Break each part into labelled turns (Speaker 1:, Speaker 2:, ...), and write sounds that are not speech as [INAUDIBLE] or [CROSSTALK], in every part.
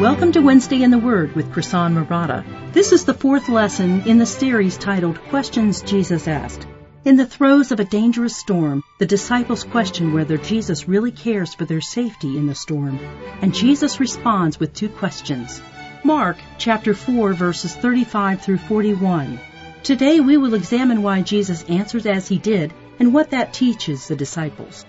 Speaker 1: Welcome to Wednesday in the Word with Krisan Marotta. This is the fourth lesson in the series titled Questions Jesus Asked. In the throes of a dangerous storm, the disciples question whether Jesus really cares for their safety in the storm, and Jesus responds with two questions. Mark chapter 4 verses 35 through 41. Today we will examine why Jesus answered as he did and what that teaches the disciples.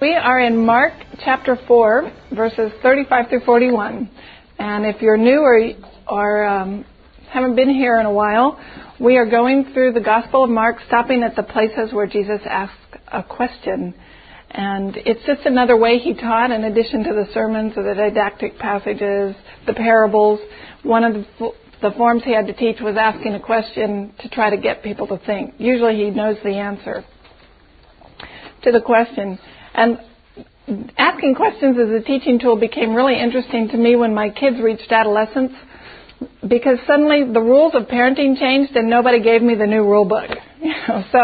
Speaker 2: We are in Mark chapter 4, verses 35 through 41. And if you're new or, or um, haven't been here in a while, we are going through the Gospel of Mark, stopping at the places where Jesus asked a question. And it's just another way he taught, in addition to the sermons or the didactic passages, the parables. One of the, the forms he had to teach was asking a question to try to get people to think. Usually he knows the answer to the question. And asking questions as a teaching tool became really interesting to me when my kids reached adolescence because suddenly the rules of parenting changed and nobody gave me the new rule book. [LAUGHS] You know, so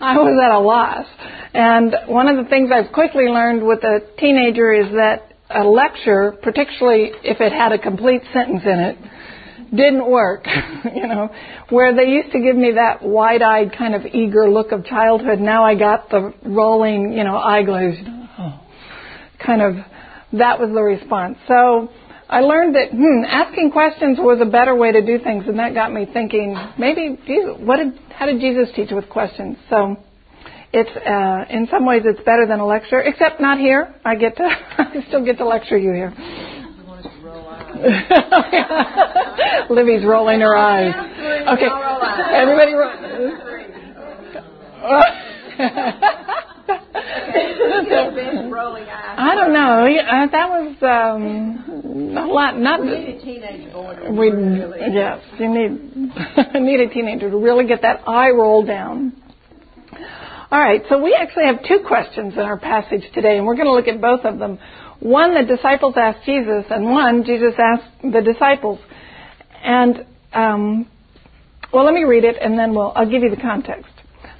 Speaker 2: I was at a loss. And one of the things I've quickly learned with a teenager is that a lecture, particularly if it had a complete sentence in it, didn't work. [LAUGHS] you know, where they used to give me that wide-eyed kind of eager look of childhood, now I got the rolling, you know, eye glaze. Oh, kind of, that was the response. So I learned that hmm, asking questions was a better way to do things, and that got me thinking. Maybe Jesus, what did, how did Jesus teach with questions? So it's uh, in some ways it's better than a lecture, except not here. I get to, [LAUGHS] I still get to lecture you here. [LAUGHS] Libby's rolling her eyes. Okay, everybody. Ro- [LAUGHS] I don't know. Uh, that was um, a lot. Not
Speaker 3: we need a teenage boy.
Speaker 2: We
Speaker 3: really.
Speaker 2: yes, you need [LAUGHS] need a teenager to really get that eye roll down. All right, so we actually have two questions in our passage today, and we're going to look at both of them. One the disciples asked Jesus, and one Jesus asked the disciples. And um, well, let me read it, and then we'll I'll give you the context.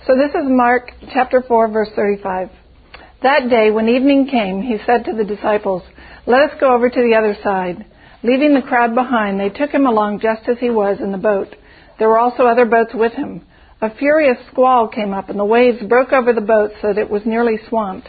Speaker 2: So this is Mark chapter four, verse thirty-five. That day, when evening came, he said to the disciples, "Let us go over to the other side." Leaving the crowd behind, they took him along just as he was in the boat. There were also other boats with him. A furious squall came up, and the waves broke over the boat so that it was nearly swamped.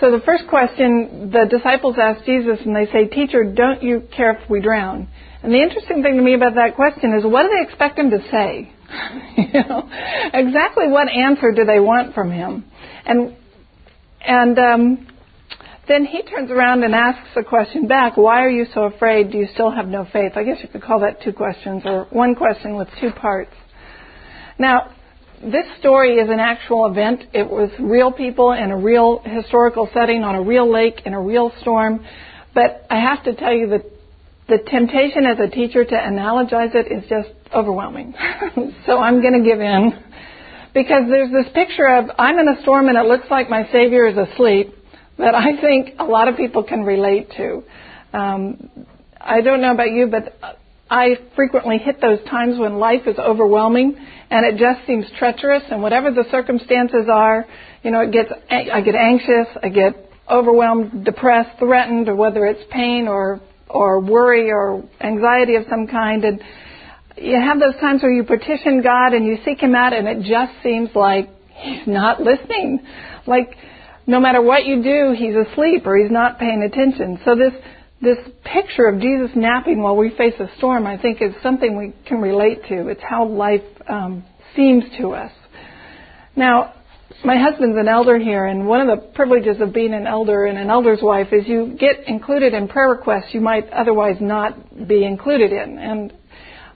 Speaker 2: So the first question, the disciples ask Jesus and they say, Teacher, don't you care if we drown? And the interesting thing to me about that question is what do they expect him to say? [LAUGHS] you know, exactly what answer do they want from him? And and um, then he turns around and asks a question back, why are you so afraid? Do you still have no faith? I guess you could call that two questions or one question with two parts. Now, this story is an actual event. It was real people in a real historical setting on a real lake in a real storm. But I have to tell you that the temptation as a teacher to analogize it is just overwhelming. [LAUGHS] so I'm going to give in. Because there's this picture of I'm in a storm and it looks like my Savior is asleep that I think a lot of people can relate to. Um, I don't know about you, but I frequently hit those times when life is overwhelming and it just seems treacherous and whatever the circumstances are, you know, it gets, I get anxious, I get overwhelmed, depressed, threatened, or whether it's pain or, or worry or anxiety of some kind. And you have those times where you petition God and you seek Him out and it just seems like He's not listening. Like, no matter what you do, He's asleep or He's not paying attention. So this, this picture of Jesus napping while we face a storm, I think, is something we can relate to. It's how life um, seems to us. Now, my husband's an elder here, and one of the privileges of being an elder and an elder's wife is you get included in prayer requests you might otherwise not be included in. And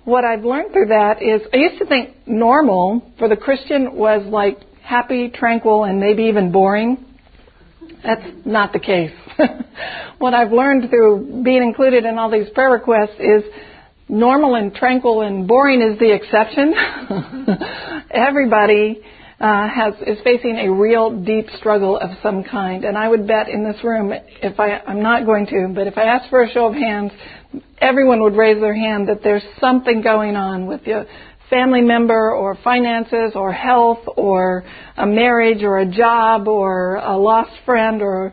Speaker 2: what I've learned through that is I used to think normal for the Christian was like happy, tranquil, and maybe even boring. That's not the case. [LAUGHS] what I've learned through being included in all these prayer requests is normal and tranquil and boring is the exception. [LAUGHS] Everybody uh, has is facing a real deep struggle of some kind, and I would bet in this room, if I I'm not going to, but if I ask for a show of hands, everyone would raise their hand that there's something going on with your family member or finances or health or a marriage or a job or a lost friend or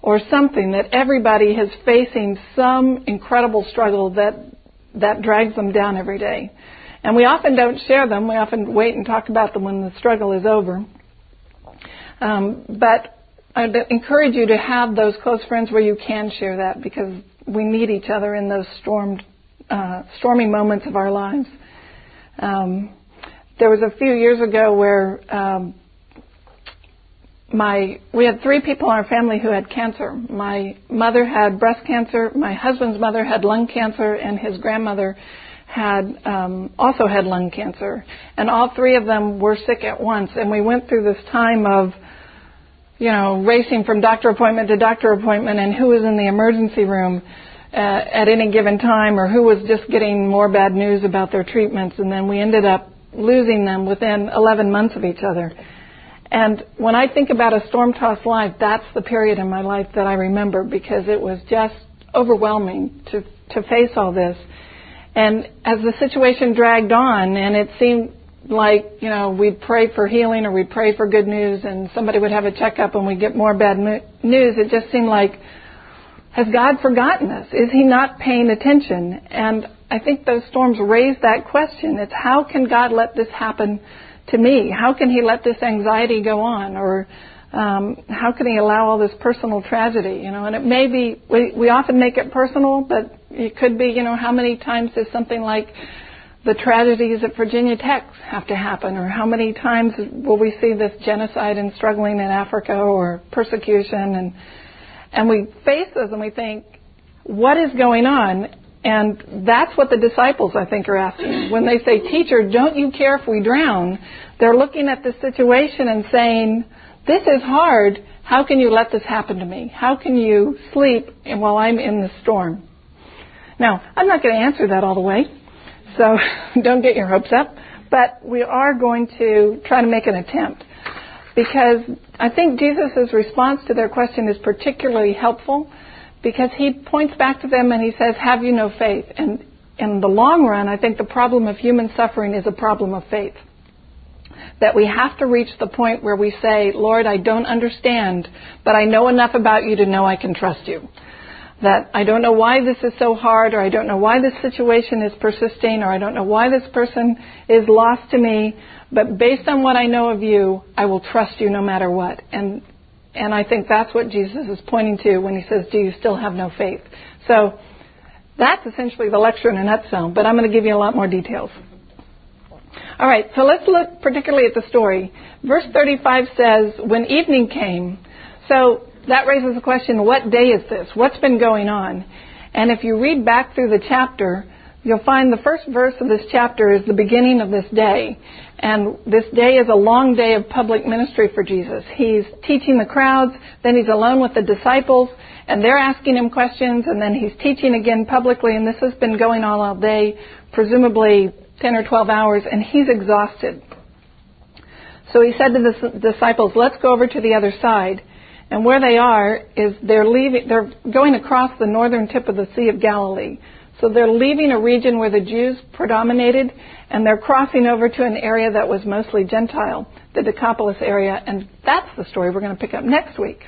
Speaker 2: or something that everybody is facing some incredible struggle that that drags them down every day. And we often don't share them. We often wait and talk about them when the struggle is over. Um, but I'd encourage you to have those close friends where you can share that because we need each other in those stormed, uh, stormy moments of our lives. Um, there was a few years ago where um, my we had three people in our family who had cancer. My mother had breast cancer, my husband's mother had lung cancer, and his grandmother had um, also had lung cancer, and all three of them were sick at once. And we went through this time of, you know, racing from doctor appointment to doctor appointment, and who was in the emergency room uh, at any given time, or who was just getting more bad news about their treatments. And then we ended up losing them within 11 months of each other. And when I think about a storm tossed life, that's the period in my life that I remember because it was just overwhelming to to face all this. And as the situation dragged on and it seemed like, you know, we'd pray for healing or we'd pray for good news and somebody would have a checkup and we'd get more bad news, it just seemed like, has God forgotten us? Is He not paying attention? And I think those storms raise that question. It's how can God let this happen to me? How can He let this anxiety go on? Or um, how can He allow all this personal tragedy? You know, and it may be we, we often make it personal, but it could be, you know, how many times does something like the tragedies at Virginia Tech have to happen, or how many times will we see this genocide and struggling in Africa or persecution, and and we face this and we think, what is going on? And that's what the disciples, I think, are asking. When they say, Teacher, don't you care if we drown? They're looking at the situation and saying, This is hard. How can you let this happen to me? How can you sleep while I'm in the storm? Now, I'm not going to answer that all the way, so [LAUGHS] don't get your hopes up, but we are going to try to make an attempt because I think Jesus' response to their question is particularly helpful because he points back to them and he says, Have you no faith? And in the long run, I think the problem of human suffering is a problem of faith. That we have to reach the point where we say, Lord, I don't understand, but I know enough about you to know I can trust you that I don't know why this is so hard, or I don't know why this situation is persisting, or I don't know why this person is lost to me, but based on what I know of you, I will trust you no matter what. And and I think that's what Jesus is pointing to when he says, "Do you still have no faith?" So that's essentially the lecture in a nutshell, but I'm going to give you a lot more details. All right, so let's look particularly at the story. Verse 35 says, "When evening came," so that raises the question, what day is this? What's been going on? And if you read back through the chapter, you'll find the first verse of this chapter is the beginning of this day. And this day is a long day of public ministry for Jesus. He's teaching the crowds, then he's alone with the disciples, and they're asking him questions, and then he's teaching again publicly, and this has been going on all day, presumably 10 or 12 hours, and he's exhausted. So he said to the disciples, let's go over to the other side. And where they are is they're leaving, they're going across the northern tip of the Sea of Galilee. So they're leaving a region where the Jews predominated and they're crossing over to an area that was mostly Gentile, the Decapolis area, and that's the story we're going to pick up next week.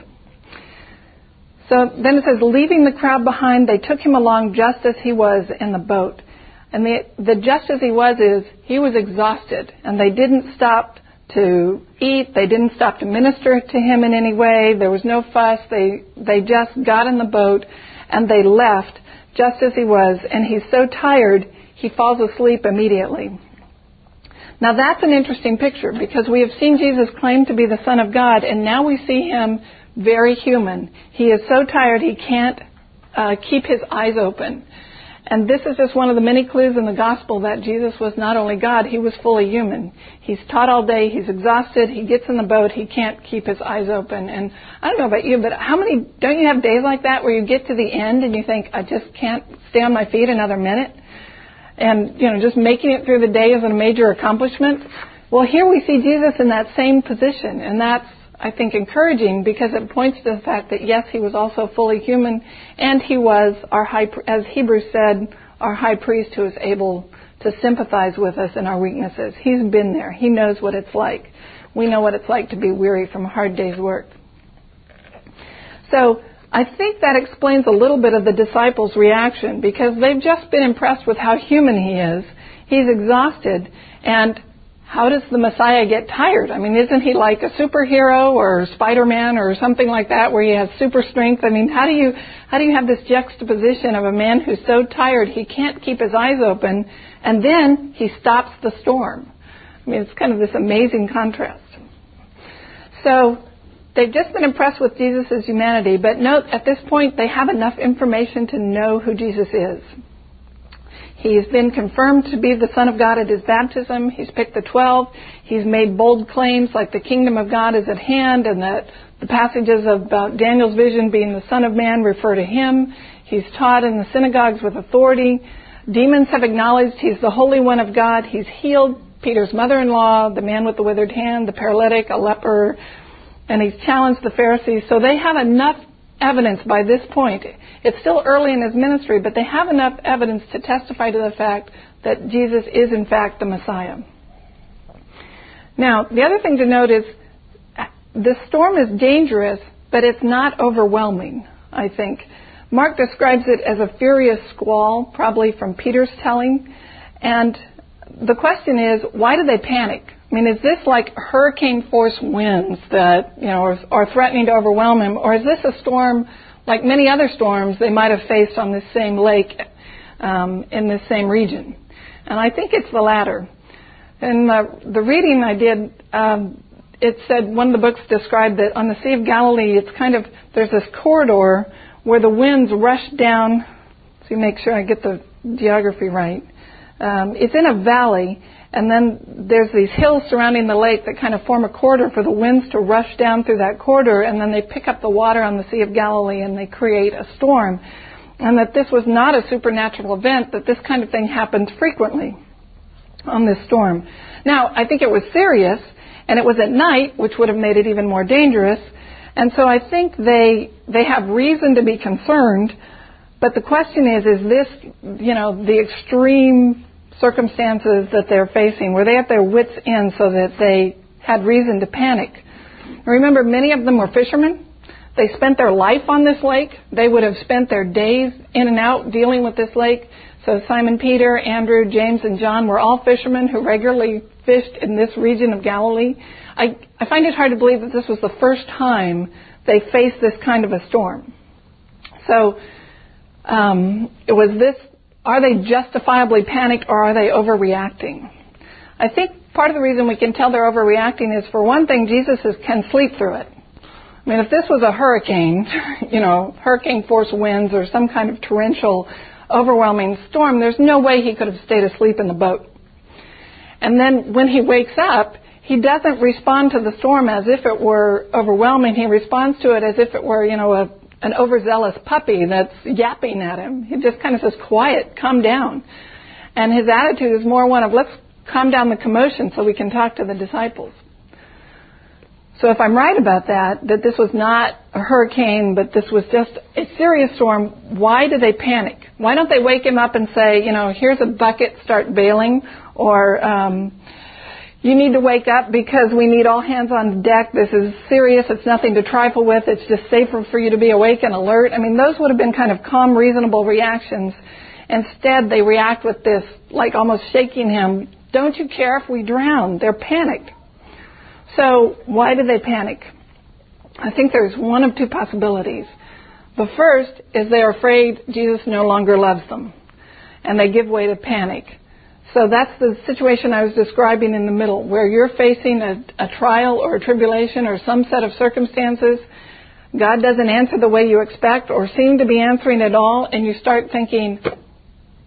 Speaker 2: So then it says, leaving the crowd behind, they took him along just as he was in the boat. And the, the just as he was is, he was exhausted, and they didn't stop to eat. They didn't stop to minister to him in any way. There was no fuss. They, they just got in the boat and they left just as he was. And he's so tired, he falls asleep immediately. Now that's an interesting picture because we have seen Jesus claim to be the Son of God and now we see him very human. He is so tired he can't uh, keep his eyes open. And this is just one of the many clues in the gospel that Jesus was not only God, he was fully human. He's taught all day, he's exhausted, he gets in the boat, he can't keep his eyes open. And I don't know about you, but how many, don't you have days like that where you get to the end and you think, I just can't stay on my feet another minute? and you know just making it through the day is a major accomplishment. Well, here we see Jesus in that same position, and that's I think encouraging because it points to the fact that yes, he was also fully human, and he was our high, as Hebrews said, our high priest who is able to sympathize with us in our weaknesses. He's been there. He knows what it's like. We know what it's like to be weary from a hard day's work. So I think that explains a little bit of the disciples' reaction because they've just been impressed with how human he is. He's exhausted, and how does the Messiah get tired? I mean, isn't he like a superhero or Spider-Man or something like that where he has super strength? I mean, how do you how do you have this juxtaposition of a man who's so tired he can't keep his eyes open and then he stops the storm? I mean, it's kind of this amazing contrast. So, they've just been impressed with Jesus' humanity, but note at this point they have enough information to know who Jesus is. He's been confirmed to be the Son of God at his baptism. He's picked the twelve. He's made bold claims like the kingdom of God is at hand and that the passages about Daniel's vision being the Son of Man refer to him. He's taught in the synagogues with authority. Demons have acknowledged he's the Holy One of God. He's healed Peter's mother-in-law, the man with the withered hand, the paralytic, a leper, and he's challenged the Pharisees. So they have enough evidence by this point. It's still early in his ministry, but they have enough evidence to testify to the fact that Jesus is in fact the Messiah. Now, the other thing to note is the storm is dangerous, but it's not overwhelming, I think. Mark describes it as a furious squall, probably from Peter's telling. And the question is, why do they panic? I mean, is this like hurricane force winds that, you know, are, are threatening to overwhelm him? Or is this a storm like many other storms they might have faced on this same lake um, in this same region? And I think it's the latter. In the, the reading I did, um, it said one of the books described that on the Sea of Galilee, it's kind of, there's this corridor where the winds rush down. So make sure I get the geography right. Um, it's in a valley, and then there's these hills surrounding the lake that kind of form a corridor for the winds to rush down through that corridor, and then they pick up the water on the Sea of Galilee and they create a storm. And that this was not a supernatural event, that this kind of thing happened frequently on this storm. Now, I think it was serious, and it was at night, which would have made it even more dangerous. And so I think they they have reason to be concerned. But the question is, is this, you know, the extreme circumstances that they're facing? Were they at their wits' end so that they had reason to panic? Remember, many of them were fishermen. They spent their life on this lake. They would have spent their days in and out dealing with this lake. So Simon Peter, Andrew, James, and John were all fishermen who regularly fished in this region of Galilee. I, I find it hard to believe that this was the first time they faced this kind of a storm. So um, it was this are they justifiably panicked or are they overreacting? I think part of the reason we can tell they're overreacting is, for one thing, Jesus is, can sleep through it. I mean, if this was a hurricane, [LAUGHS] you know, hurricane force winds or some kind of torrential, overwhelming storm, there's no way he could have stayed asleep in the boat. And then when he wakes up, he doesn't respond to the storm as if it were overwhelming. He responds to it as if it were, you know, a an overzealous puppy that's yapping at him. He just kind of says, quiet, calm down. And his attitude is more one of, let's calm down the commotion so we can talk to the disciples. So if I'm right about that, that this was not a hurricane, but this was just a serious storm, why do they panic? Why don't they wake him up and say, you know, here's a bucket, start bailing, or, um, you need to wake up because we need all hands on deck. This is serious. It's nothing to trifle with. It's just safer for you to be awake and alert. I mean, those would have been kind of calm, reasonable reactions. Instead, they react with this, like almost shaking him. Don't you care if we drown? They're panicked. So, why do they panic? I think there's one of two possibilities. The first is they're afraid Jesus no longer loves them, and they give way to panic. So that's the situation I was describing in the middle, where you're facing a, a, trial or a tribulation or some set of circumstances. God doesn't answer the way you expect or seem to be answering at all, and you start thinking,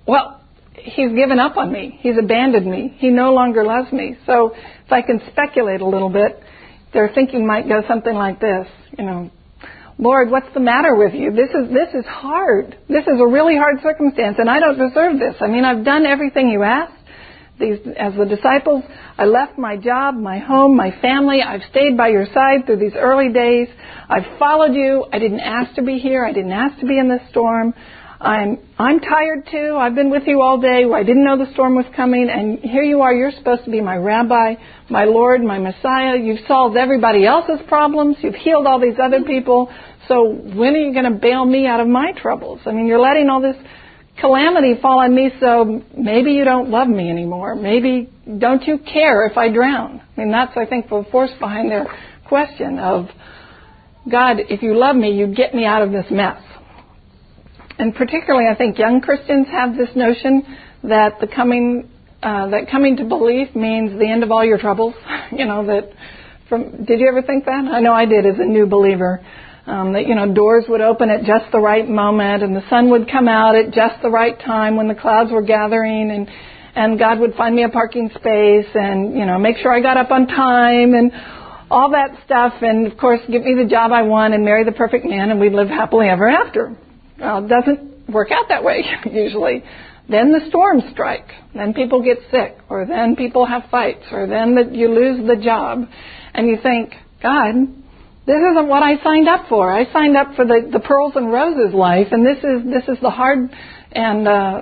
Speaker 2: well, He's given up on me. He's abandoned me. He no longer loves me. So if I can speculate a little bit, their thinking might go something like this, you know, Lord, what's the matter with you? This is, this is hard. This is a really hard circumstance and I don't deserve this. I mean, I've done everything you asked. These, as the disciples, I left my job, my home, my family. I've stayed by your side through these early days. I've followed you. I didn't ask to be here. I didn't ask to be in this storm. I'm I'm tired too. I've been with you all day. I didn't know the storm was coming, and here you are. You're supposed to be my rabbi, my Lord, my Messiah. You've solved everybody else's problems. You've healed all these other people. So when are you going to bail me out of my troubles? I mean, you're letting all this calamity fall on me. So maybe you don't love me anymore. Maybe don't you care if I drown? I mean, that's I think the force behind their question of God. If you love me, you get me out of this mess and particularly I think young Christians have this notion that the coming uh, that coming to belief means the end of all your troubles. [LAUGHS] you know that from did you ever think that? I know I did as a new believer. Um, that you know doors would open at just the right moment and the sun would come out at just the right time when the clouds were gathering and and God would find me a parking space and you know make sure I got up on time and all that stuff and of course give me the job I want and marry the perfect man and we'd live happily ever after. Well, it doesn't work out that way [LAUGHS] usually. Then the storms strike. Then people get sick, or then people have fights, or then the, you lose the job, and you think, God, this isn't what I signed up for. I signed up for the, the pearls and roses life, and this is this is the hard and uh,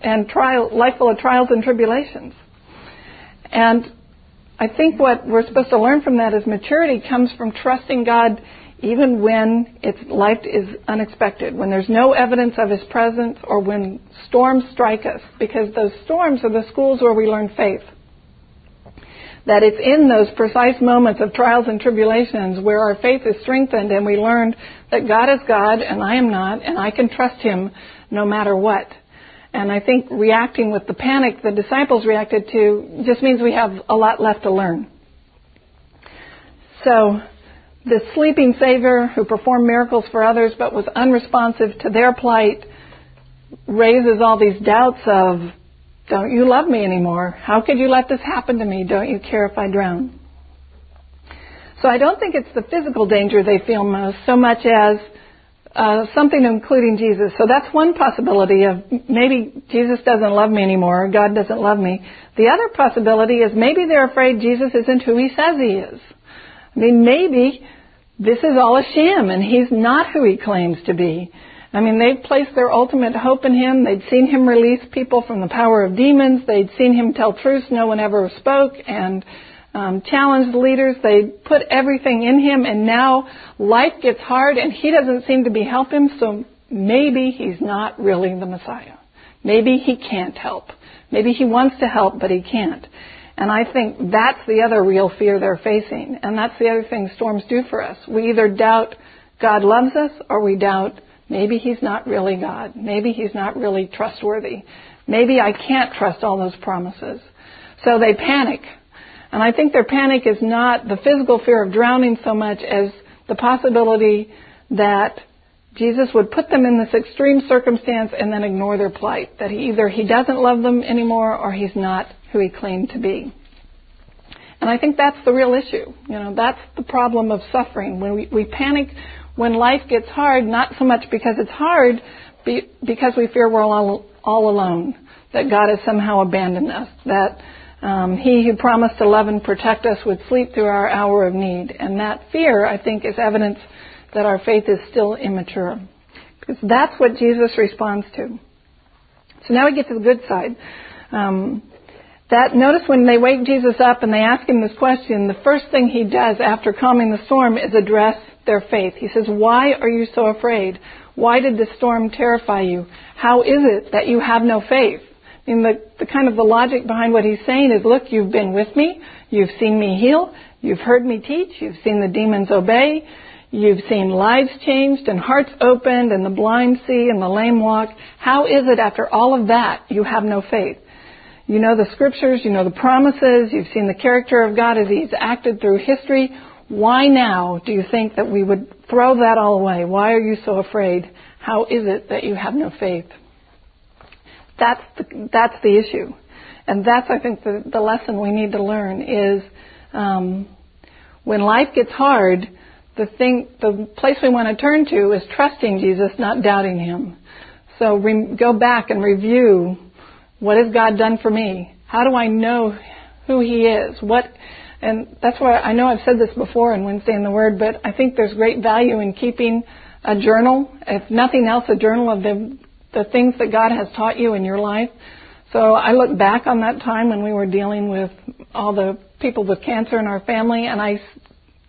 Speaker 2: and trial life full of trials and tribulations. And I think what we're supposed to learn from that is maturity comes from trusting God even when its life is unexpected, when there's no evidence of His presence, or when storms strike us, because those storms are the schools where we learn faith. That it's in those precise moments of trials and tribulations where our faith is strengthened and we learn that God is God and I am not, and I can trust Him no matter what. And I think reacting with the panic the disciples reacted to just means we have a lot left to learn. So, the sleeping Savior who performed miracles for others but was unresponsive to their plight raises all these doubts of, don't you love me anymore? How could you let this happen to me? Don't you care if I drown? So I don't think it's the physical danger they feel most so much as uh, something including Jesus. So that's one possibility of maybe Jesus doesn't love me anymore, God doesn't love me. The other possibility is maybe they're afraid Jesus isn't who he says he is. I mean, maybe this is all a sham and he's not who he claims to be. I mean, they've placed their ultimate hope in him. They'd seen him release people from the power of demons. They'd seen him tell truths no one ever spoke and um, challenge leaders. They put everything in him, and now life gets hard, and he doesn't seem to be helping. So maybe he's not really the Messiah. Maybe he can't help. Maybe he wants to help, but he can't. And I think that's the other real fear they're facing. And that's the other thing storms do for us. We either doubt God loves us or we doubt maybe He's not really God. Maybe He's not really trustworthy. Maybe I can't trust all those promises. So they panic. And I think their panic is not the physical fear of drowning so much as the possibility that Jesus would put them in this extreme circumstance and then ignore their plight. That he, either he doesn't love them anymore or he's not who he claimed to be. And I think that's the real issue. You know, that's the problem of suffering. When we, we panic when life gets hard, not so much because it's hard, be, because we fear we're all, all alone, that God has somehow abandoned us, that um, He who promised to love and protect us would sleep through our hour of need. And that fear, I think, is evidence that our faith is still immature. Because that's what Jesus responds to. So now we get to the good side. Um, that notice when they wake Jesus up and they ask him this question, the first thing he does after calming the storm is address their faith. He says, "Why are you so afraid? Why did the storm terrify you? How is it that you have no faith?" I mean, the, the kind of the logic behind what he's saying is, look, you've been with me, you've seen me heal, you've heard me teach, you've seen the demons obey, You've seen lives changed and hearts opened and the blind see and the lame walk. How is it after all of that you have no faith? You know the scriptures, you know the promises, you've seen the character of God as He's acted through history. Why now do you think that we would throw that all away? Why are you so afraid? How is it that you have no faith? That's the, that's the issue. And that's, I think, the, the lesson we need to learn is um, when life gets hard, the thing, the place we want to turn to is trusting Jesus, not doubting Him. So re- go back and review what has God done for me? How do I know who He is? What, and that's why I know I've said this before in Wednesday in the Word, but I think there's great value in keeping a journal, if nothing else, a journal of the, the things that God has taught you in your life. So I look back on that time when we were dealing with all the people with cancer in our family, and I,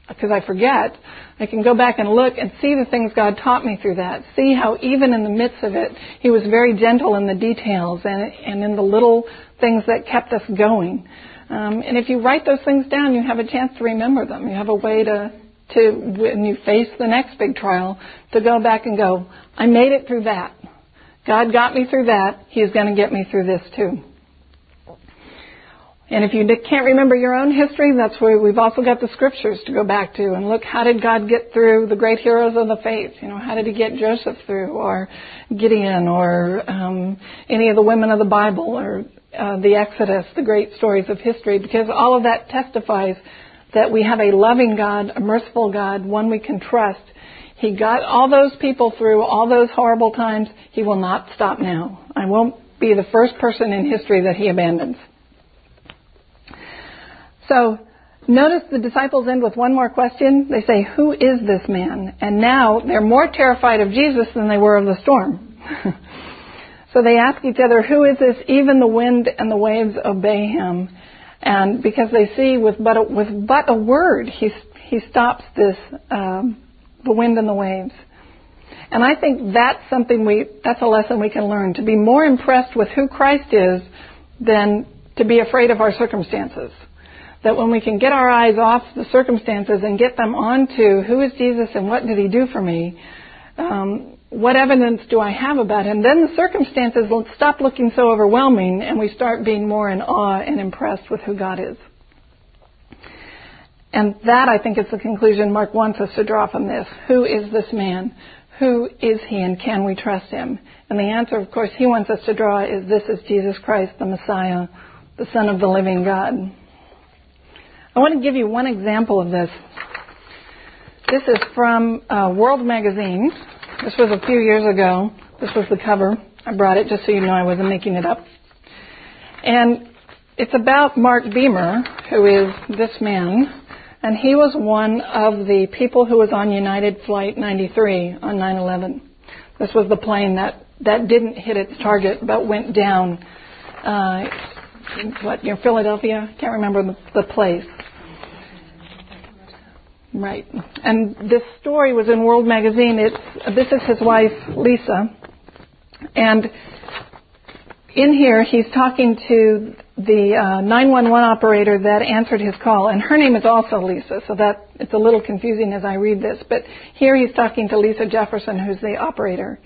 Speaker 2: because I forget, I can go back and look and see the things God taught me through that. See how even in the midst of it, He was very gentle in the details and, and in the little things that kept us going. Um, and if you write those things down, you have a chance to remember them. You have a way to, to, when you face the next big trial, to go back and go, I made it through that. God got me through that. He's going to get me through this too. And if you can't remember your own history, that's where we've also got the scriptures to go back to and look how did God get through the great heroes of the faith? You know, how did He get Joseph through, or Gideon, or um, any of the women of the Bible, or uh, the Exodus, the great stories of history? Because all of that testifies that we have a loving God, a merciful God, one we can trust. He got all those people through all those horrible times. He will not stop now. I won't be the first person in history that He abandons. So notice the disciples end with one more question. They say, Who is this man? And now they're more terrified of Jesus than they were of the storm. [LAUGHS] so they ask each other, Who is this? Even the wind and the waves obey him. And because they see with but a, with but a word, he, he stops this, um, the wind and the waves. And I think that's something we, that's a lesson we can learn, to be more impressed with who Christ is than to be afraid of our circumstances that when we can get our eyes off the circumstances and get them onto who is Jesus and what did he do for me, um, what evidence do I have about him, then the circumstances will stop looking so overwhelming and we start being more in awe and impressed with who God is. And that, I think, is the conclusion Mark wants us to draw from this. Who is this man? Who is he and can we trust him? And the answer, of course, he wants us to draw is this is Jesus Christ, the Messiah, the Son of the living God. I want to give you one example of this. This is from uh, World Magazine. This was a few years ago. This was the cover. I brought it just so you know I wasn't making it up. And it's about Mark Beamer, who is this man. And he was one of the people who was on United Flight 93 on 9 11. This was the plane that, that didn't hit its target but went down. Uh, what, near Philadelphia? Can't remember the, the place. Right. And this story was in World Magazine. It's, this is his wife, Lisa. And in here, he's talking to the uh, 911 operator that answered his call, and her name is also Lisa, so that it's a little confusing as I read this. But here he's talking to Lisa Jefferson, who's the operator.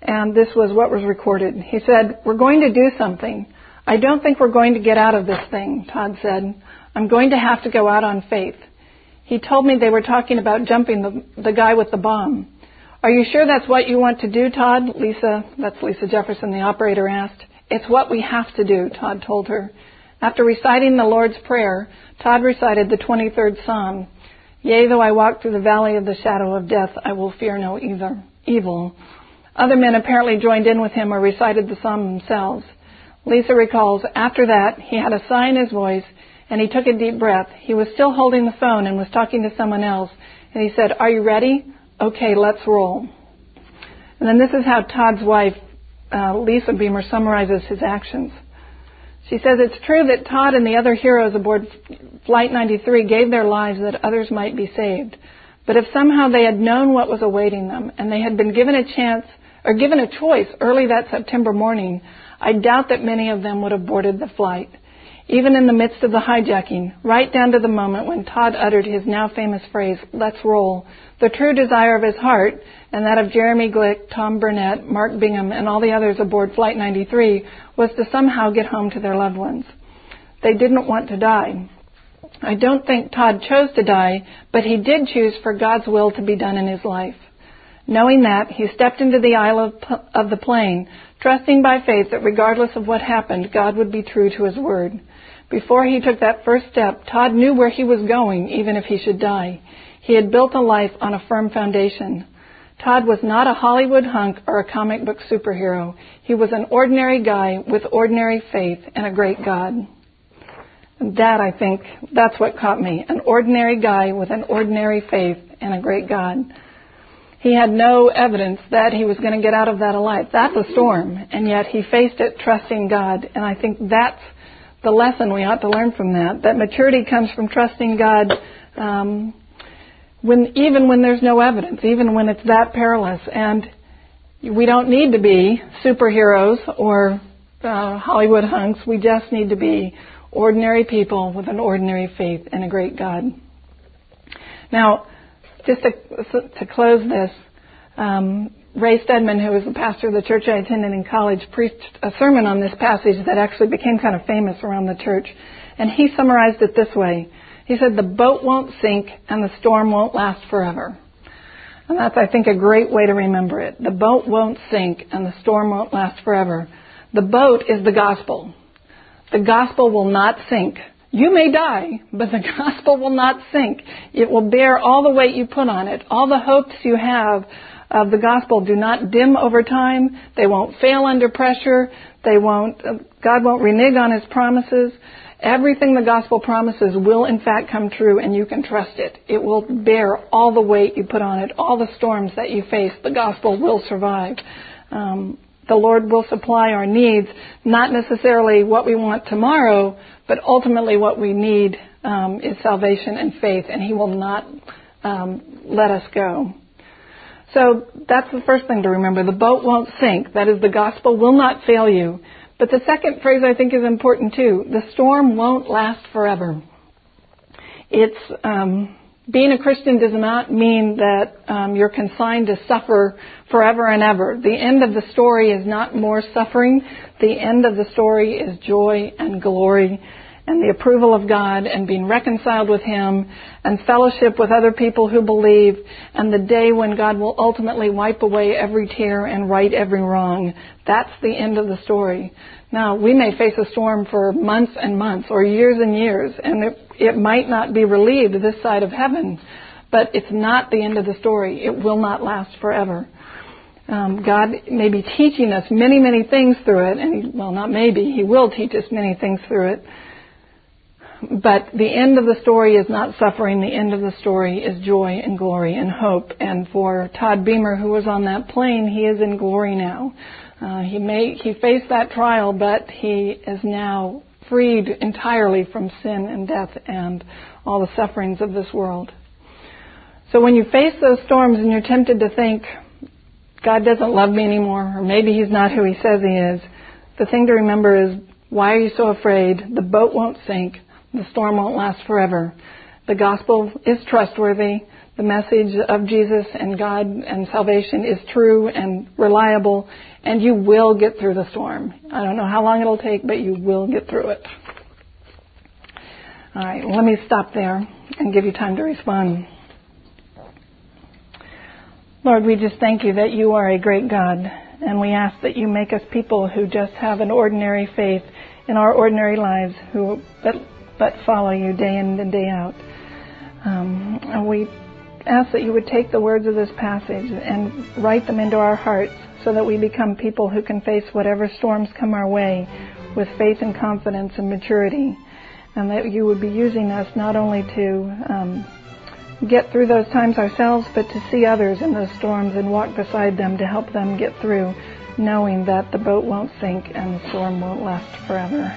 Speaker 2: And this was what was recorded. He said, We're going to do something. I don't think we're going to get out of this thing, Todd said. I'm going to have to go out on faith. He told me they were talking about jumping the, the guy with the bomb. Are you sure that's what you want to do, Todd? Lisa, that's Lisa Jefferson, the operator asked. It's what we have to do, Todd told her. After reciting the Lord's Prayer, Todd recited the 23rd Psalm. Yea, though I walk through the valley of the shadow of death, I will fear no either, evil. Other men apparently joined in with him or recited the psalm themselves. Lisa recalls, after that, he had a sigh in his voice and he took a deep breath. He was still holding the phone and was talking to someone else. And he said, Are you ready? Okay, let's roll. And then this is how Todd's wife, uh, Lisa Beamer, summarizes his actions. She says, It's true that Todd and the other heroes aboard Flight 93 gave their lives that others might be saved. But if somehow they had known what was awaiting them and they had been given a chance or given a choice early that September morning, I doubt that many of them would have boarded the flight even in the midst of the hijacking, right down to the moment when Todd uttered his now famous phrase, let's roll, the true desire of his heart, and that of Jeremy Glick, Tom Burnett, Mark Bingham, and all the others aboard Flight 93, was to somehow get home to their loved ones. They didn't want to die. I don't think Todd chose to die, but he did choose for God's will to be done in his life. Knowing that, he stepped into the aisle of, of the plane, trusting by faith that regardless of what happened, God would be true to his word. Before he took that first step, Todd knew where he was going, even if he should die. He had built a life on a firm foundation. Todd was not a Hollywood hunk or a comic book superhero. He was an ordinary guy with ordinary faith and a great God. That, I think, that's what caught me. An ordinary guy with an ordinary faith and a great God. He had no evidence that he was going to get out of that alive. That's a storm, and yet he faced it trusting God. And I think that's the lesson we ought to learn from that. That maturity comes from trusting God, um, when even when there's no evidence, even when it's that perilous. And we don't need to be superheroes or uh, Hollywood hunks. We just need to be ordinary people with an ordinary faith and a great God. Now, just to, to close this, um, Ray Stedman, who was the pastor of the church I attended in college, preached a sermon on this passage that actually became kind of famous around the church. And he summarized it this way. He said, the boat won't sink and the storm won't last forever. And that's, I think, a great way to remember it. The boat won't sink and the storm won't last forever. The boat is the gospel. The gospel will not sink. You may die, but the [LAUGHS] gospel will not sink. It will bear all the weight you put on it. All the hopes you have of the gospel do not dim over time. They won't fail under pressure. They won't, uh, God won't renege on his promises. Everything the gospel promises will in fact come true and you can trust it. It will bear all the weight you put on it, all the storms that you face. The gospel will survive. Um, the Lord will supply our needs, not necessarily what we want tomorrow, but ultimately what we need um, is salvation and faith, and He will not um, let us go. So that's the first thing to remember. The boat won't sink. That is, the gospel will not fail you. But the second phrase I think is important too. The storm won't last forever. It's um, being a Christian does not mean that um, you're consigned to suffer forever and ever. The end of the story is not more suffering. The end of the story is joy and glory and the approval of God and being reconciled with Him and fellowship with other people who believe and the day when God will ultimately wipe away every tear and right every wrong. That's the end of the story. Now, we may face a storm for months and months or years and years, and it, it might not be relieved this side of heaven, but it's not the end of the story. It will not last forever. Um, God may be teaching us many, many things through it, and well, not maybe, He will teach us many things through it. But the end of the story is not suffering. The end of the story is joy and glory and hope. And for Todd Beamer, who was on that plane, he is in glory now. Uh, he may he faced that trial, but he is now freed entirely from sin and death and all the sufferings of this world. So when you face those storms and you're tempted to think God doesn't love me anymore, or maybe He's not who He says He is, the thing to remember is why are you so afraid? The boat won't sink. The storm won't last forever. The gospel is trustworthy the message of Jesus and God and salvation is true and reliable, and you will get through the storm. I don't know how long it'll take, but you will get through it. All right, let me stop there and give you time to respond. Lord, we just thank you that you are a great God, and we ask that you make us people who just have an ordinary faith in our ordinary lives, who but, but follow you day in and day out. Um, we ask that you would take the words of this passage and write them into our hearts so that we become people who can face whatever storms come our way with faith and confidence and maturity. And that you would be using us not only to um, get through those times ourselves, but to see others in those storms and walk beside them to help them get through, knowing that the boat won't sink and the storm won't last forever.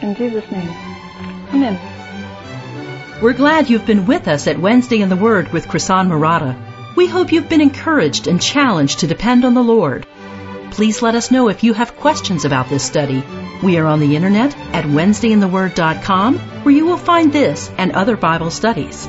Speaker 2: In Jesus' name,
Speaker 1: We're glad you've been with us at Wednesday in the Word with Krisan Marotta. We hope you've been encouraged and challenged to depend on the Lord. Please let us know if you have questions about this study. We are on the internet at WednesdayInTheWord.com where you will find this and other Bible studies.